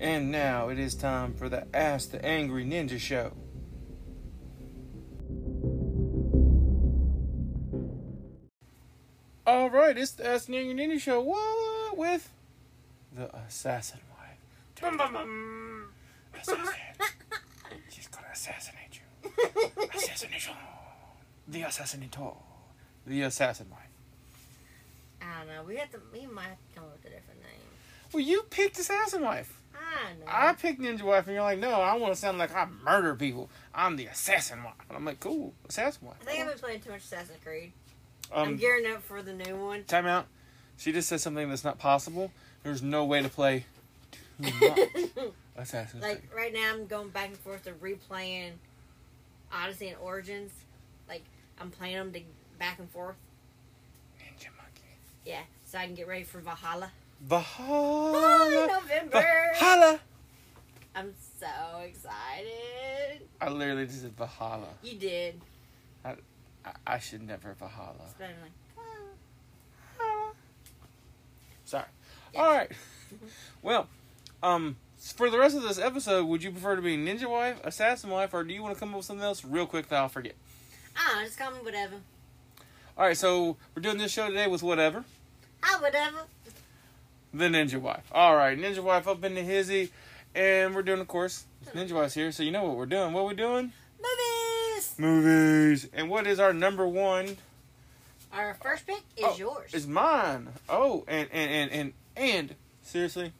And now it is time for the Ask the Angry Ninja Show. All right, it's the Ask the Angry Ninja Show. What with the assassin wife? Bum, bum, bum. Assassin. She's gonna assassinate you. Assassination. The assassinator. The assassin wife. I don't know. We have to. We might come up with a different name. Well, you picked assassin wife. I picked Ninja Wife, and you're like, no, I want to sound like I murder people. I'm the assassin wife. And I'm like, cool, assassin wife. I think I've been playing too much Assassin's Creed. I'm Um, gearing up for the new one. time out. She just said something that's not possible. There's no way to play too much Assassin's like Creed. right now, I'm going back and forth to replaying Odyssey and Origins. Like I'm playing them to back and forth. Ninja Monkey. Yeah, so I can get ready for Valhalla. Valhalla. Oh, November. Valhalla. I'm so excited. I literally just said Valhalla. You did. I, I should never Valhalla. It's better than like. oh. Sorry. Yeah. All right. Well, um, for the rest of this episode, would you prefer to be Ninja Wife, Assassin Wife, or do you want to come up with something else real quick that I'll forget? I. Just call me whatever. All right, so we're doing this show today with whatever Ah, whatever. The Ninja Wife. All right, Ninja Wife up in the hizzy, and we're doing, of course, Ninja Wife's here, so you know what we're doing. What we're doing? Movies. Movies. And what is our number one? Our first pick is Oh, yours. It's mine. Oh, and and and and and seriously,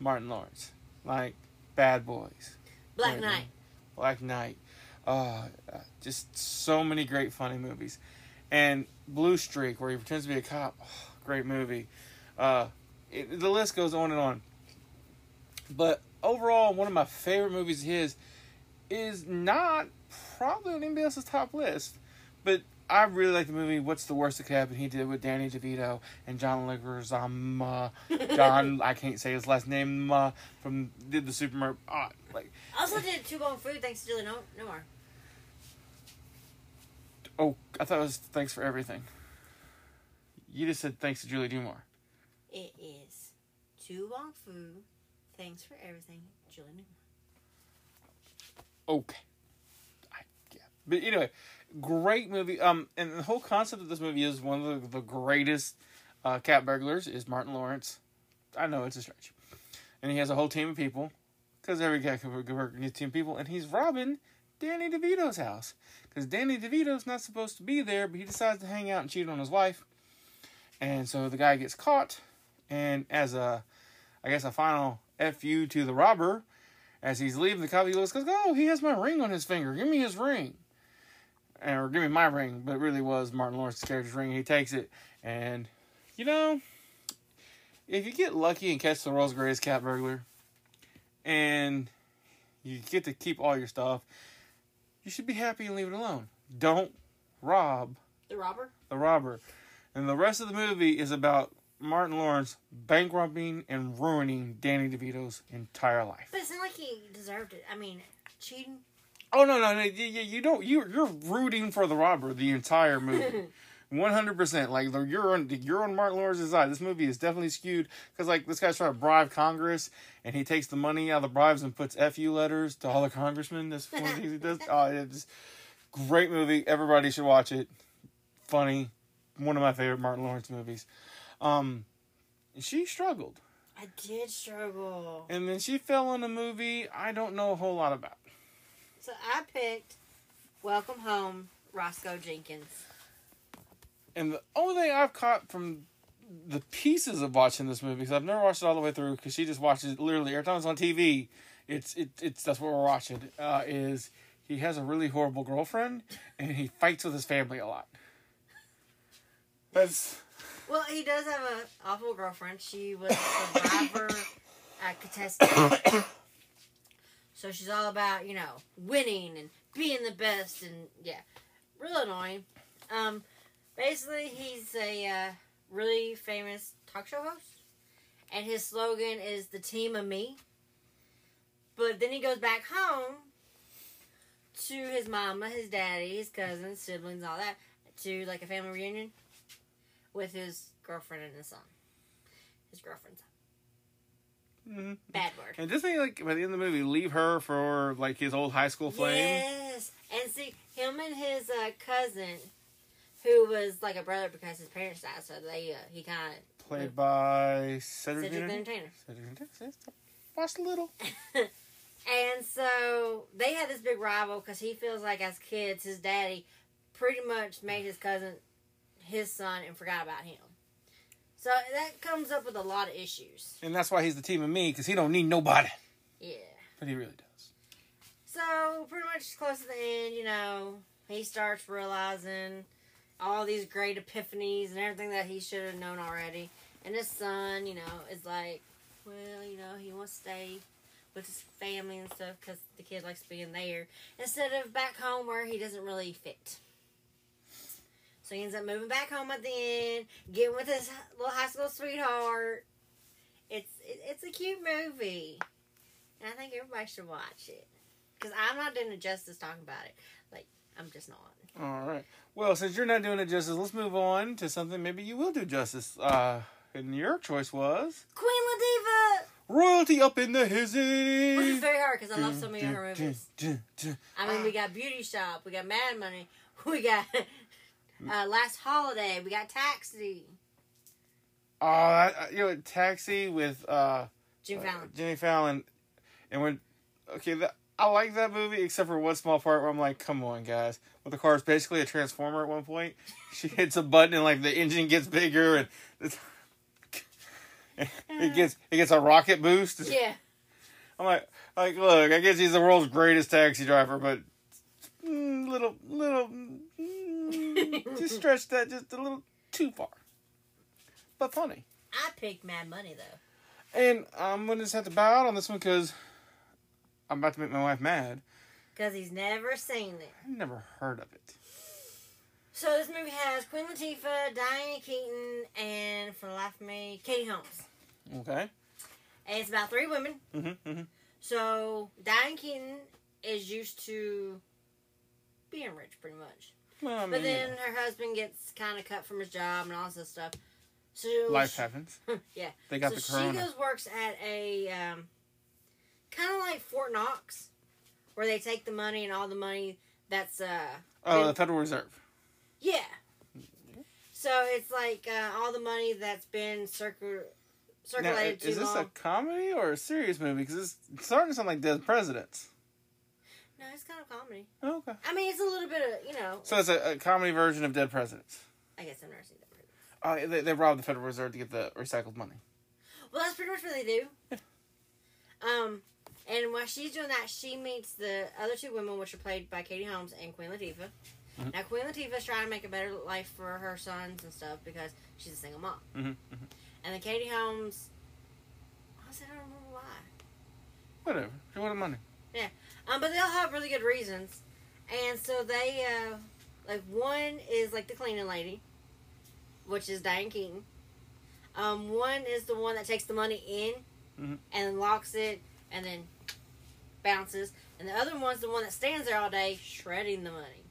Martin Lawrence, like Bad Boys, Black Right, Knight. Black Knight, uh, uh, just so many great funny movies, and Blue Streak, where he pretends to be a cop, oh, great movie. Uh, it, the list goes on and on. But overall, one of my favorite movies of his is not probably on anybody else's top list, but I really like the movie "What's the Worst That Could Happen." He did with Danny DeVito and John Leguizamo. John, I can't say his last name. Uh, from did the Super Mario. Uh, like, Also did Two Bone Food thanks to Julie no- Newmar. oh, I thought it was thanks for everything. You just said thanks to Julie Dumar. It is To Wong Foo. Thanks for everything, Julie Newmar. Okay. I, yeah. But anyway, great movie. Um, and the whole concept of this movie is one of the, the greatest uh, cat burglars is Martin Lawrence. I know it's a stretch, and he has a whole team of people because every cat burglar gets a team of people, and he's robbing Danny DeVito's house because Danny DeVito's not supposed to be there, but he decides to hang out and cheat on his wife, and so the guy gets caught, and as a, I guess a final fu to the robber, as he's leaving the cop, he looks goes, "Oh, he has my ring on his finger. Give me his ring." And, or give me my ring, but it really was Martin Lawrence's character's ring. He takes it, and you know, if you get lucky and catch the world's greatest cat burglar, and you get to keep all your stuff, you should be happy and leave it alone. Don't rob The robber? the robber. And the rest of the movie is about Martin Lawrence bankrupting and ruining Danny DeVito's entire life. But it's not like he deserved it. I mean, cheating. Oh no no no! You, you don't you you're rooting for the robber the entire movie, one hundred percent. Like you're on you're on Martin Lawrence's side. This movie is definitely skewed because like this guy's trying to bribe Congress and he takes the money out of the bribes and puts fu letters to all the congressmen. That's one of the things he does. Oh, it's great movie. Everybody should watch it. Funny, one of my favorite Martin Lawrence movies. Um, she struggled I did struggle. and then she fell in a movie I don't know a whole lot about. So I picked Welcome Home, Roscoe Jenkins. And the only thing I've caught from the pieces of watching this movie, because I've never watched it all the way through, because she just watches it literally every time it's on TV. It's it, it's that's what we're watching. Uh, is he has a really horrible girlfriend and he fights with his family a lot. does. Well, he does have an awful girlfriend. She was a survivor at contestant. so she's all about, you know, winning and being the best and yeah. Real annoying. Um basically he's a uh, really famous talk show host. And his slogan is the team of me. But then he goes back home to his mama, his daddy, his cousins, siblings, all that, to like a family reunion with his girlfriend and his son. His girlfriend's son. Mhm. Bad word. And doesn't he like by the end of the movie leave her for like his old high school flame? Yes, and see him and his uh, cousin, who was like a brother because his parents died, so they uh, he kind of Played by Cedric, Cedric the Entertainer. Cedric a little. And so they had this big rival because he feels like as kids, his daddy pretty much made his cousin his son and forgot about him. So that comes up with a lot of issues. And that's why he's the team of me, because he don't need nobody. Yeah. But he really does. So pretty much close to the end, you know, he starts realizing all these great epiphanies and everything that he should have known already. And his son, you know, is like, well, you know, he wants to stay with his family and stuff because the kid likes being there instead of back home where he doesn't really fit. So he ends up moving back home at the end, getting with his little high school sweetheart. It's it, it's a cute movie, and I think everybody should watch it. Because I'm not doing it justice talking about it. Like, I'm just not. All right. Well, since you're not doing it justice, let's move on to something maybe you will do justice. Uh, and your choice was Queen Latifah! royalty up in the hizzy. Which is very hard because I love so many of her movies. I mean, we got Beauty Shop, we got Mad Money, we got uh, Last Holiday, we got Taxi. Oh, I- you know, Taxi with uh, Jim Fallon. Jimmy Fallon, and when okay, that, I like that movie except for one small part where I'm like, come on, guys. But the car is basically a transformer at one point. She hits a button and like the engine gets bigger and it's, it gets it gets a rocket boost. Yeah. I'm like, like, look, I guess he's the world's greatest taxi driver, but mm, little, little, just stretched that just a little too far. But funny. I picked Mad Money, though. And I'm gonna just have to bow out on this one because I'm about to make my wife mad. Because he's never seen it. I've never heard of it. So this movie has Queen Latifah, Diane Keaton, and for the life of me, Katie Holmes. Okay. And it's about three women. Mm-hmm, mm-hmm. So Diane Keaton is used to being rich, pretty much. Well, I mean, But you then know, her husband gets kind of cut from his job and all this stuff. So life she- happens. yeah. They got so the she goes works at a um, kind of like Fort Knox, where they take the money and all the money that's uh oh, been- the Federal Reserve. yeah. So it's like uh, all the money that's been circul- Now, is this long. a comedy or a serious movie? Because it's starting to sound like Dead Presidents. No, it's kind of comedy. Oh, okay. I mean, it's a little bit of you know. So it's a, a comedy version of Dead Presidents. I guess I've never seen Dead Presidents. Oh, they, they robbed the Federal Reserve to get the recycled money. Well, that's pretty much what they do. Um, and while she's doing that, she meets the other two women, which are played by Katie Holmes and Queen Latifah. Mhm. Now, Queen Latifah's trying to make a better life for her sons and stuff because she's a single mom. Mm-hmm. And then Katie Holmes, honestly, I don't remember why. Whatever. She wanted money. Um, but they all have really good reasons. And so they, uh, like, one is like the cleaning lady, which is Diane Keaton. Um, one is the one that takes the money in Mhm. and locks it and then bounces. And the other one's the one that stands there all day shredding the money.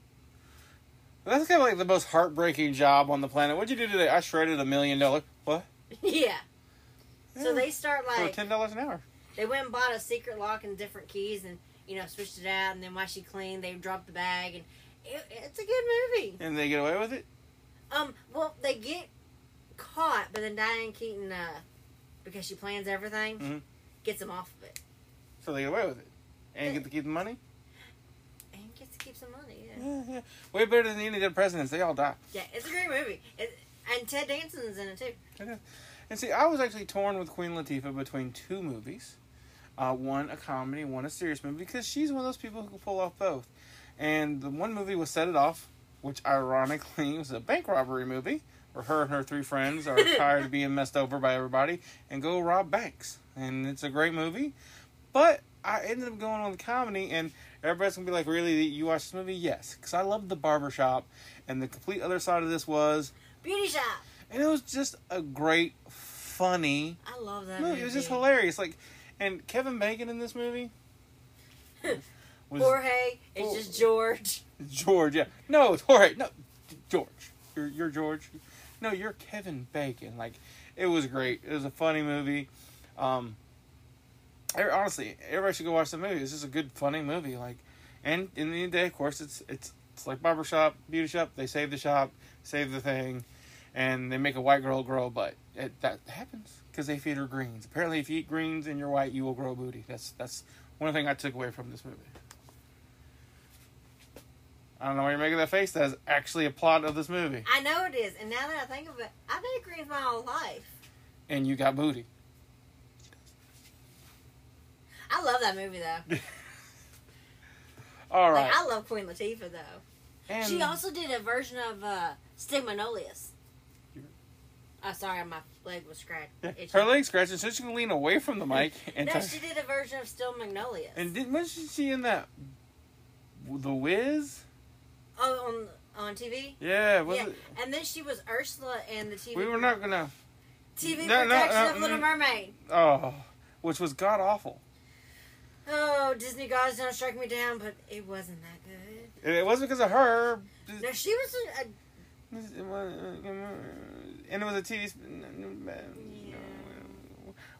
That's kind of like the most heartbreaking job on the planet. What'd you do today? I shredded a million dollars. What? yeah. So they start For like, ten dollars an hour. they went and bought a secret lock and different keys and, you know, switched it out. And then while she cleaned, they dropped the bag. And it, it's a good movie. And they get away with it? Um, well, they get caught, but then Diane Keaton, uh, because she plans everything, Mhm. gets them off of it. So they get away with it. And get to keep the money? And gets to keep some money, yeah. Yeah, yeah. Way better than any dead presidents. They all die. Yeah, it's a great movie. It, and Ted Danson's in it, too. And see, I was actually torn with Queen Latifah between two movies. Uh, one a comedy, one a serious movie, because she's one of those people who can pull off both. And the one movie was Set It Off which ironically was a bank robbery movie where her and her three friends are tired of being messed over by everybody and go rob banks. And it's a great movie. But I ended up going on the comedy, and everybody's gonna be like, "Really, you watched this movie?" Yes, because I love the barbershop, and the complete other side of this was, Beauty shop. and it was just a great, funny I love that movie. It was just hilarious. Like, and Kevin Bacon in this movie was Jorge, it's just George. George. Yeah, no, Jorge. No, George. You're you're George. No, you're Kevin Bacon. Like, it was great. It was a funny movie. Um, er- honestly, everybody should go watch the movie. This is a good, funny movie. Like, and in the end of the day, of course, it's it's it's like barbershop, beauty shop. They save the shop, save the thing, and they make a white girl grow a butt. It, that happens because they feed her greens. Apparently, if you eat greens and you're white, you will grow a booty. That's that's one thing I took away from this movie. I don't know why you're making that face. That is actually a plot of this movie. I know it is, and now that I think of it, I've been agreeing my whole life. And you got booty. I love that movie though. All right. Like I love Queen Latifah though. and She also did a version of uh, Stigmanolius. Oh, sorry, my leg was scratched. Yeah, her leg scratching, so she can lean away from the mic and. No, touch- she did a version of Steel Magnolias. and did wasn't she in that? The Wiz. oh, on on TV. Yeah. Was yeah, it? and then she was Ursula in the TV. We were not gonna. TV No, no, production uh, of Little mm. Mermaid. Oh, which was god awful. Oh, Disney gods don't strike me down, but it wasn't that good. It wasn't because of her. No, she was a, a was- And it was a TV. sp-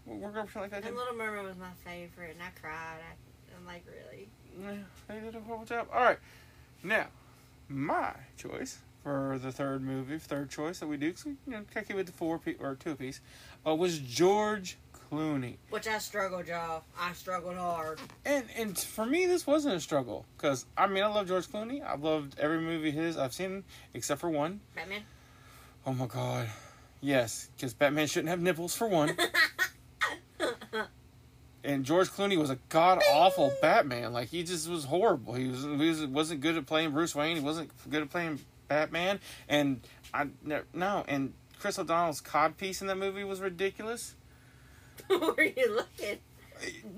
We're gonna pretend like that. and Little Mermaid was my favorite, and I cried. I, I'm like, really? Yeah, they did a horrible job. All right, now my choice for the third movie, third choice that we do, 'cause we, you know, kind of keep it to four pe- or two piece, uh, was George Clooney. Which I struggled, y'all. I struggled hard. And and for me, this wasn't a struggle because I mean I love George Clooney. I've loved every movie his I've seen except for one. Batman. Oh my god, yes, because Batman shouldn't have nipples for one. and George Clooney was a god awful Batman. Like he just was horrible. He was he was, wasn't good at playing Bruce Wayne. He wasn't good at playing Batman. And I no, no and Chris O'Donnell's cod piece in that movie was ridiculous. Where are you looking?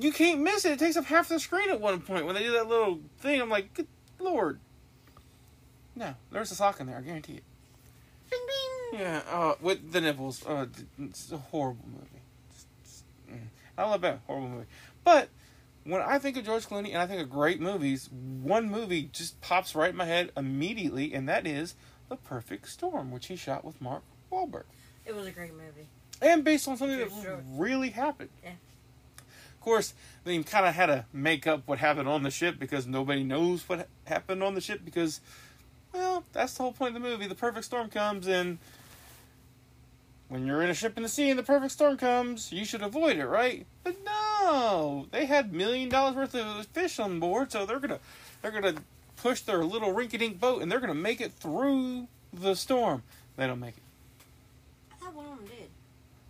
You can't miss it. It takes up half the screen at one point when they do that little thing. I'm like, good lord. No, there's a sock in there. I guarantee it. Bing bing. Yeah, uh, with the nipples. Uh, it's a horrible movie. It's- it's- mm. I love that horrible movie. But when I think of George Clooney and I think of great movies, one movie just pops right in my head immediately, and that is The Perfect Storm, which he shot with Mark Wahlberg, It was a great movie. and based on something that really happened. Yeah. Of course, they kind of had to make up what happened on the ship because nobody knows what happened on the ship because, well, that's the whole point of the movie. The perfect storm comes and when you're in a ship in the sea and the perfect storm comes, you should avoid it, right? But no, they had million dollars worth of fish on board, so they're gonna they're gonna push their little rinky-dink boat and they're gonna make it through the storm. They don't make it. I thought one of them did.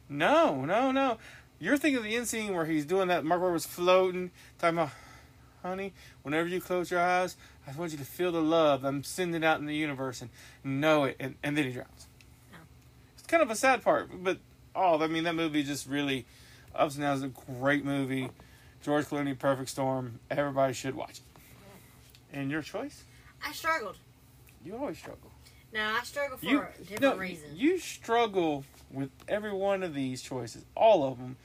No, no, no. You're thinking of the end scene where he's doing that. Mark Wahlberg was floating, talking about, honey, whenever you close your eyes, I want you to feel the love I'm sending out in the universe and know it. And, and then he drowns. Oh. It's kind of a sad part, but oh, I mean, that movie just really ups and downs. A great movie. George Clooney, Perfect Storm. Everybody should watch it. And your choice? I struggled. You always struggle. Now I struggle for You different no, reasons. you struggle with every one of these choices, all of them,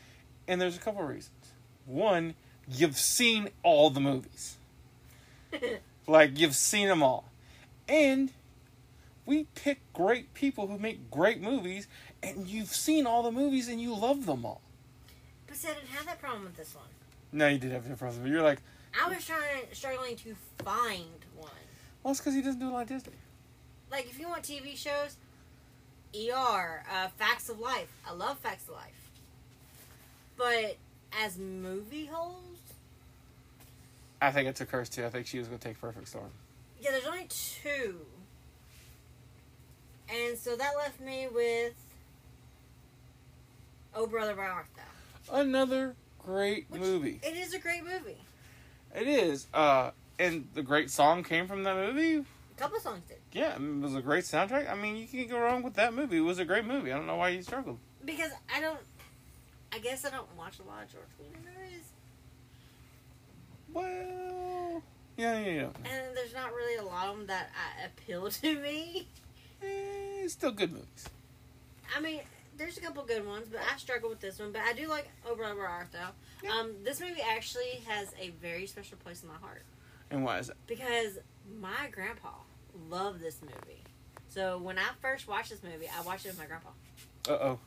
and there's a couple of reasons. One, you've seen all the movies, like you've seen them all, and we pick great people who make great movies, and you've seen all the movies and you love them all. but see, I didn't have that problem with this one. No, you did have that problem. You're like, I was trying, struggling to find one. well, it's because he doesn't do a lot of Disney. Like, if you want TV shows, ER, uh, Facts of Life. I love Facts of Life. But as movie holes, I think it's a curse too. I think she was going to take Perfect Storm. yeah, there's only two. And so that left me with Oh Brother Where Art Thou? Another great Which- movie. It is a great movie. It is. Uh, and the great song came from that movie. A couple songs did. Yeah, it was a great soundtrack. I mean, you can't go wrong with that movie. It was a great movie. I don't know why you struggled. Because I don't. I guess I don't watch a lot of George Clooney movies, Well, yeah, yeah, yeah. and there's not really a lot of them that uh, appeal to me. Eh, still good movies. I mean, there's a couple good ones, but I struggle with this one. But I do like Over Over Arthur. Yeah. Um, this movie actually has a very special place in my heart And why is that? because my grandpa loved this movie. So when I first watched this movie, I watched it with my grandpa. Uh oh.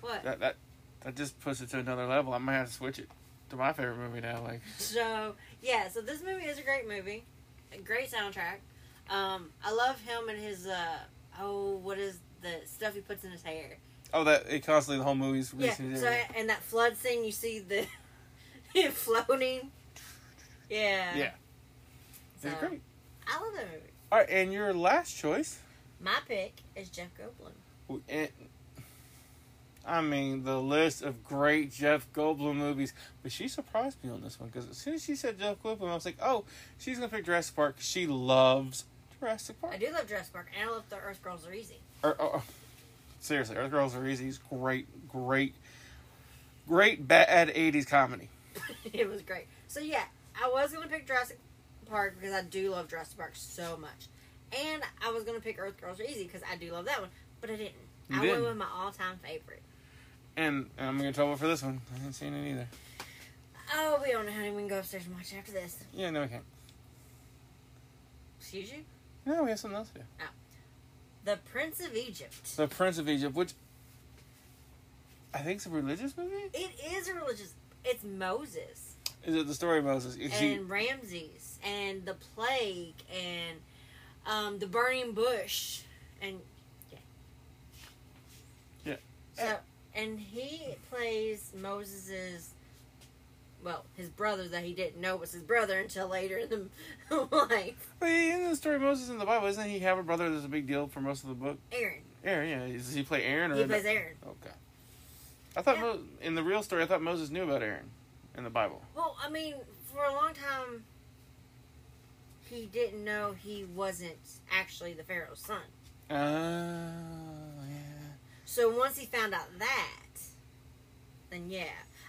What? That that that just puts it to another level. I might have to switch it to my favorite movie now. Like, So yeah, so this movie is a great movie, a great soundtrack. Um, I love him and his uh oh, what is the stuff he puts in his hair? oh, that it constantly the whole movie's Yeah. racing So and that flood scene, you see the it floating. Yeah. Yeah. So, It's great. I love that movie. All right, and your last choice. My pick is Jeff Goldblum. And, I mean, the list of great Jeff Goldblum movies, but she surprised me on this one because as soon as she said Jeff Goldblum, I was like, oh, she's gonna pick Jurassic Park. She loves Jurassic Park. I do love Jurassic Park, and I love The Earth Girls Are Easy. Or, or- seriously, Earth Girls Are Easy is great, great, great bad '80s comedy. it was great. So yeah, I was gonna pick Jurassic Park because I do love Jurassic Park so much, and I was gonna pick Earth Girls Are Easy because I do love that one, but I didn't. You I didn't. went with my all-time favorite. And, and I'm gonna trouble for this one. I haven't seen it either. Oh, we don't know, honey. We can go upstairs and watch after this. Yeah, no, we can't. Excuse you. No, we have something else to do. The Prince of Egypt. The Prince of Egypt, which I think is a religious movie. It is a religious. It's Moses Is it the story of Moses? Is he- and Ramses and the plague and um, the burning bush and yeah. Yeah. So and he plays Moses's well, his brother that he didn't know was his brother until later in the life. But in the story of Moses in the Bible, isn't he have a brother that's a big deal for most of the book? Aaron. Aaron, yeah. Does he play Aaron or? He plays Aaron. Okay. I thought Yeah. Mo- in the real story, I thought Moses knew about Aaron in the Bible. Well, I mean, for a long time, he didn't know he wasn't actually the Pharaoh's son. Oh, yeah. So once he found out that, then yeah,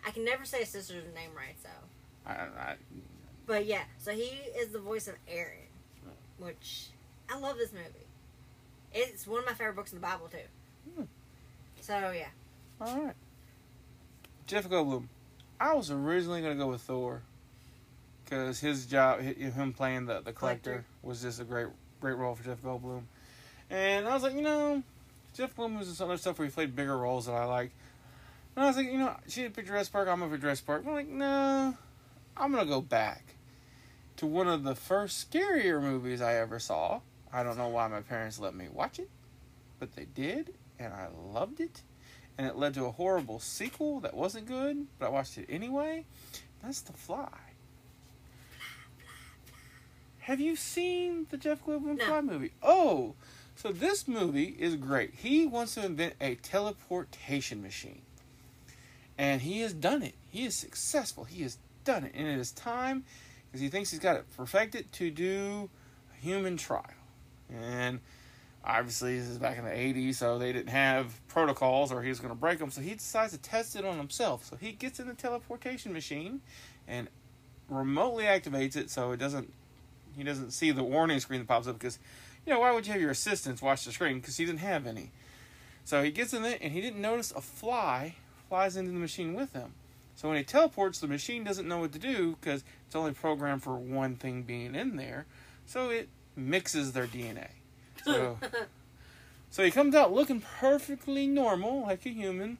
I can never say his sister's name right. So, I, I, but yeah, so he is the voice of Aaron, which I love this movie. It's one of my favorite books in the Bible too. Hmm. So yeah, all right. Jeff Goldblum. I was originally gonna go with Thor, because his job, him playing the the collector, Collector. was just a great great role for Jeff Goldblum. And I was like, you know, Jeff Goldblum was in some other stuff where he played bigger roles that I like. And I was like, you know, she did pick Jurassic Park. I'm pick Jurassic Park. I'm like, no, I'm gonna go back to one of the first scarier movies I ever saw. I don't know why my parents let me watch it, but they did, and I loved it. And it led to a horrible sequel that wasn't good, but I watched it anyway. That's The Fly. Have you seen the Jeff Goldblum No. Fly movie? Oh, so this movie is great. He wants to invent a teleportation machine. And he has done it. He is successful. He has done it. And it is time, because he thinks he's got it perfected, to do a human trial. And obviously, this is back in the 80s, so they didn't have protocols or he was going to break them. So he decides to test it on himself. So he gets in the teleportation machine and remotely activates it so it doesn't he doesn't see the warning screen that pops up because you know why would you have your assistants watch the screen because he didn't have any so he gets in it and he didn't notice a fly flies into the machine with him so when he teleports the machine doesn't know what to do because it's only programmed for one thing being in there so it mixes their dna so so he comes out looking perfectly normal like a human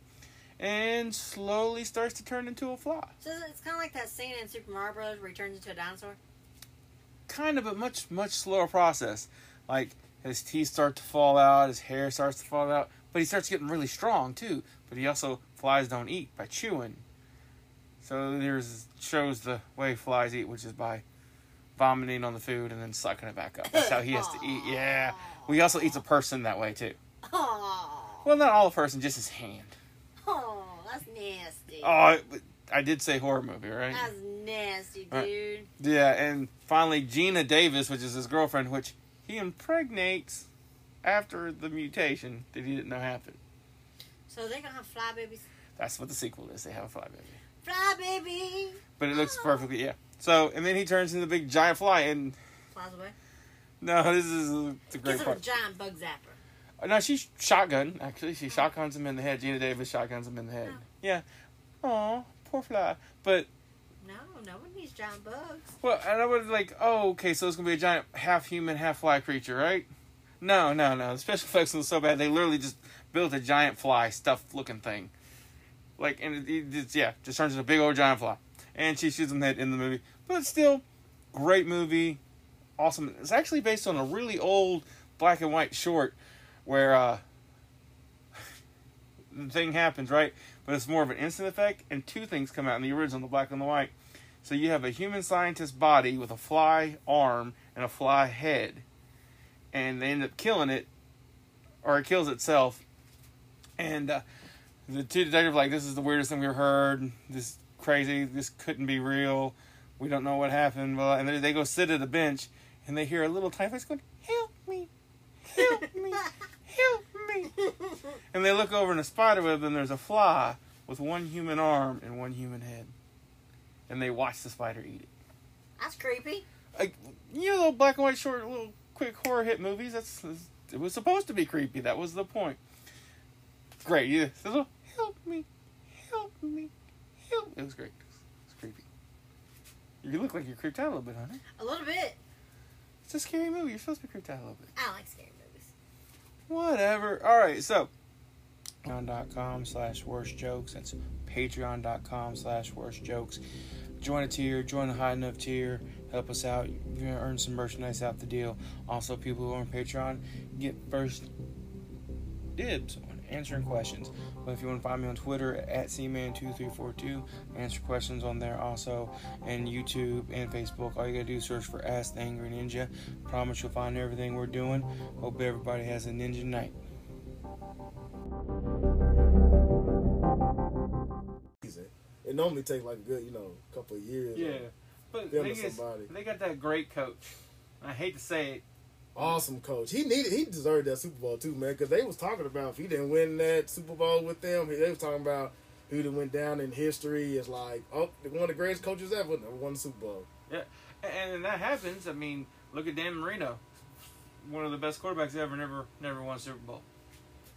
and slowly starts to turn into a fly so it's kind of like that scene in Super Mario Bros. where he turns into a dinosaur. kind of a much much slower process. Like his teeth start to fall out, his hair starts to fall out, but he starts getting really strong too. But he also flies don't eat by chewing. So there's shows the way flies eat, which is by vomiting on the food and then sucking it back up. That's how he has to eat. Yeah. Well, he also eats a person that way too. Well, not all a person, just his hand. oh, that's nasty. Oh, I did say horror movie, right? That's nasty, Right. dude. Yeah, and finally Geena Davis, which is his girlfriend, which he impregnates after the mutation that he didn't know happened. So they're gonna have fly babies. That's what the sequel is. They have a fly baby. Fly baby But it looks perfectly yeah. So and then he turns into a big giant fly and flies away. no, this is the Gives great him a giant bug zapper. Uh, No, she's shotgun. Actually, she shotguns him in the head. Geena Davis shotguns him in the head. Oh. Yeah. Aw, poor fly. But No, one needs giant bugs. well, and I was like, oh, okay, so it's gonna be a giant half human, half fly creature, right? No, no, no. The special effects was so bad they literally just built a giant fly stuffed looking thing. Like, and it, just, yeah, just turns into a big old giant fly. And she shoots him head in the movie, but still, great movie, awesome. It's actually based on a really old black and white short where uh, the thing happens, right? But it's more of an instant effect, and two things come out in the original, the black and the white. So you have a human scientist body with a fly arm and a fly head, and they end up killing it, or it kills itself. And uh, the two detectives are like, "This is the weirdest thing we've heard. This crazy. This couldn't be real. We don't know what happened." Well, and they- they go sit at a bench, and they hear a little tiny voice going, "Help me, help me, help me!" And they look over in a spider web, and there's a fly with one human arm and one human head. And they watch the spider eat it. That's creepy. Like you know, little black and white short, little quick horror hit movies. That's it was supposed to be creepy. That was the point. Great. Yeah. Help me, help me, help. It was great. It was, it creepy. You look like you're creeped out a little bit, honey. A little bit. It's a scary movie. You're supposed to be creeped out a little bit. I like scary movies. Whatever. All right, so patreon.com slash worst jokes. That's patreon.com slash worst jokes. Join a tier, join a high enough tier, help us out. You're gonna earn some merchandise out the deal. Also, people who are on Patreon get first dibs on answering questions. But if you want to find me on Twitter at cman2342, answer questions on there also, and YouTube and Facebook. All you gotta do is search for Ask the Angry Ninja. Promise you'll find everything we're doing. Hope everybody has a ninja night. Normally take like a good, you know, couple of years. Yeah, but is, they got that great coach. I hate to say it. Awesome coach. He needed. He deserved that Super Bowl too, man. Because they was talking about if he didn't win that Super Bowl with them, they was talking about who would went down in history as like, oh, one of the greatest coaches ever never won the Super Bowl. Yeah, and, and that happens. I mean, look at Dan Marino, one of the best quarterbacks ever. Never, never won a Super Bowl.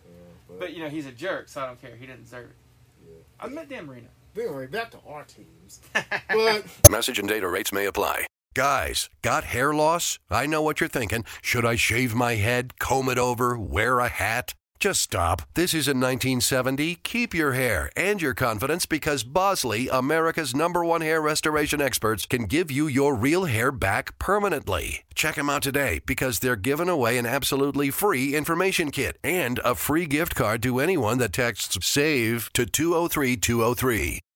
Yeah, but, But you know he's a jerk, so I don't care. He didn't deserve it. yeah. I met Dan Marino. Anyway, back to our teams. But Message and data rates may apply. Guys, got hair loss? I know what you're thinking. Should I shave my head, comb it over, wear a hat? Just stop. This isn't 1970. Keep your hair and your confidence because Bosley, America's number one hair restoration experts, can give you your real hair back permanently. Check them out today because they're giving away an absolutely free information kit and a free gift card to anyone that texts SAVE to 203203.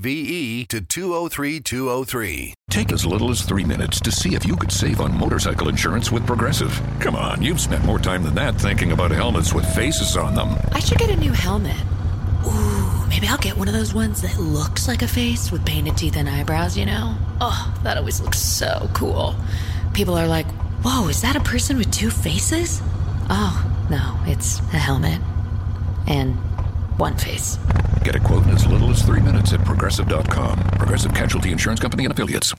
V E to 203203. Take as little as three minutes to see if you could save on motorcycle insurance with Progressive. Come on, you've spent more time than that thinking about helmets with faces on them. I should get a new helmet. Ooh, maybe I'll get one of those ones that looks like a face with painted teeth and eyebrows, you know? Oh, that always looks so cool. People are like, whoa, is that a person with two faces? Oh, no, it's a helmet. And one face. Get a quote in as little as three minutes at progressive.com. Progressive Casualty Insurance Company and Affiliates.